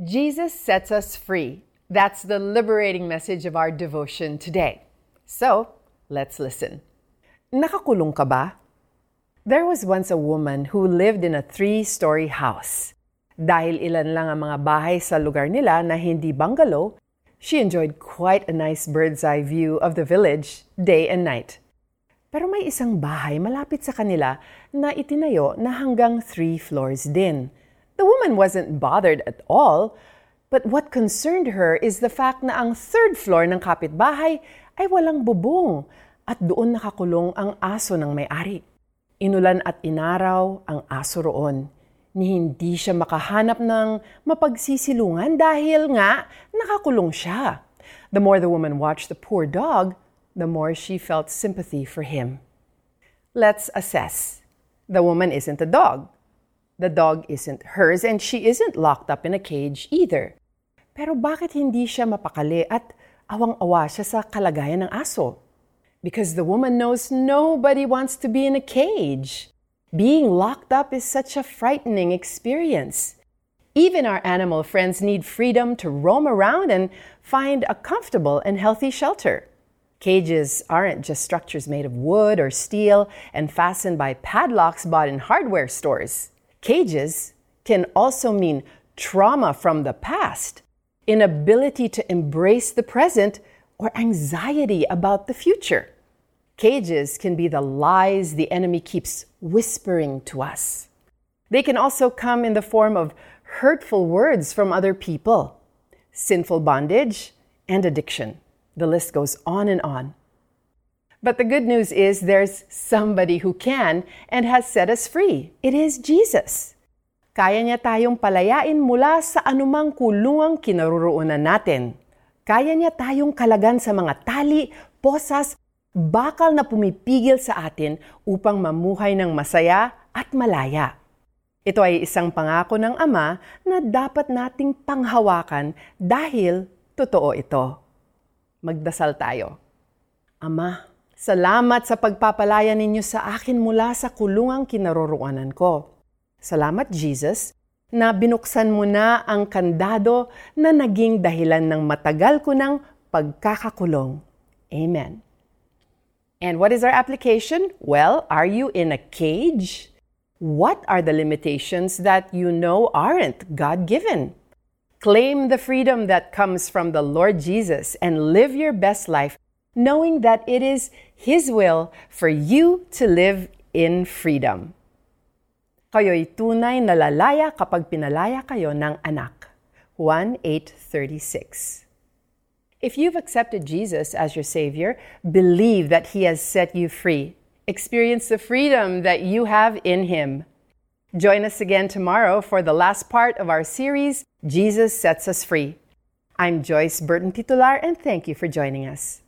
Jesus sets us free. That's the liberating message of our devotion today. So, let's listen. Nakakulong ka ba? There was once a woman who lived in a three-story house. Dahil ilan lang ang mga bahay sa lugar nila na hindi bungalow, she enjoyed quite a nice bird's eye view of the village day and night. Pero may isang bahay malapit sa kanila na itinayo na hanggang three floors din. The woman wasn't bothered at all, but what concerned her is the fact na ang third floor ng kapitbahay ay walang bubong at doon nakakulong ang aso ng may-ari. Inulan at inaraw ang aso roon ni hindi siya makahanap ng mapagsisilungan dahil nga nakakulong siya. The more the woman watched the poor dog, the more she felt sympathy for him. Let's assess. The woman isn't a dog. The dog isn't hers and she isn't locked up in a cage either. Pero bakit hindi siya mapakali at awang-awa siya sa kalagayan ng aso? Because the woman knows nobody wants to be in a cage. Being locked up is such a frightening experience. Even our animal friends need freedom to roam around and find a comfortable and healthy shelter. Cages aren't just structures made of wood or steel and fastened by padlocks bought in hardware stores. Cages can also mean trauma from the past, inability to embrace the present, or anxiety about the future. Cages can be the lies the enemy keeps whispering to us. They can also come in the form of hurtful words from other people, sinful bondage, and addiction. The list goes on and on. But the good news is there's somebody who can and has set us free. It is Jesus. Kaya niya tayong palayain mula sa anumang kulungang kinaroroonan natin. Kaya niya tayong kalagan sa mga tali, posas, bakal na pumipigil sa atin upang mamuhay ng masaya at malaya. Ito ay isang pangako ng Ama na dapat nating panghawakan dahil totoo ito. Magdasal tayo. Ama, salamat sa pagpapalaya ninyo sa akin mula sa kulungang kinaroroonan ko. Salamat, Jesus, na binuksan mo na ang kandado na naging dahilan ng matagal ko ng pagkakakulong. Amen. And what is our application? Well, are you in a cage? What are the limitations that you know aren't God given? Claim the freedom that comes from the Lord Jesus and live your best life, knowing that it is His will for you to live in freedom. Kayo'y tunay na lalaya kapag pinalaya kayo ng anak. Juan 8.36 If you've accepted Jesus as your Savior, believe that He has set you free. Experience the freedom that you have in Him. Join us again tomorrow for the last part of our series, Jesus Sets Us Free. I'm Joyce Burton Titular, and thank you for joining us.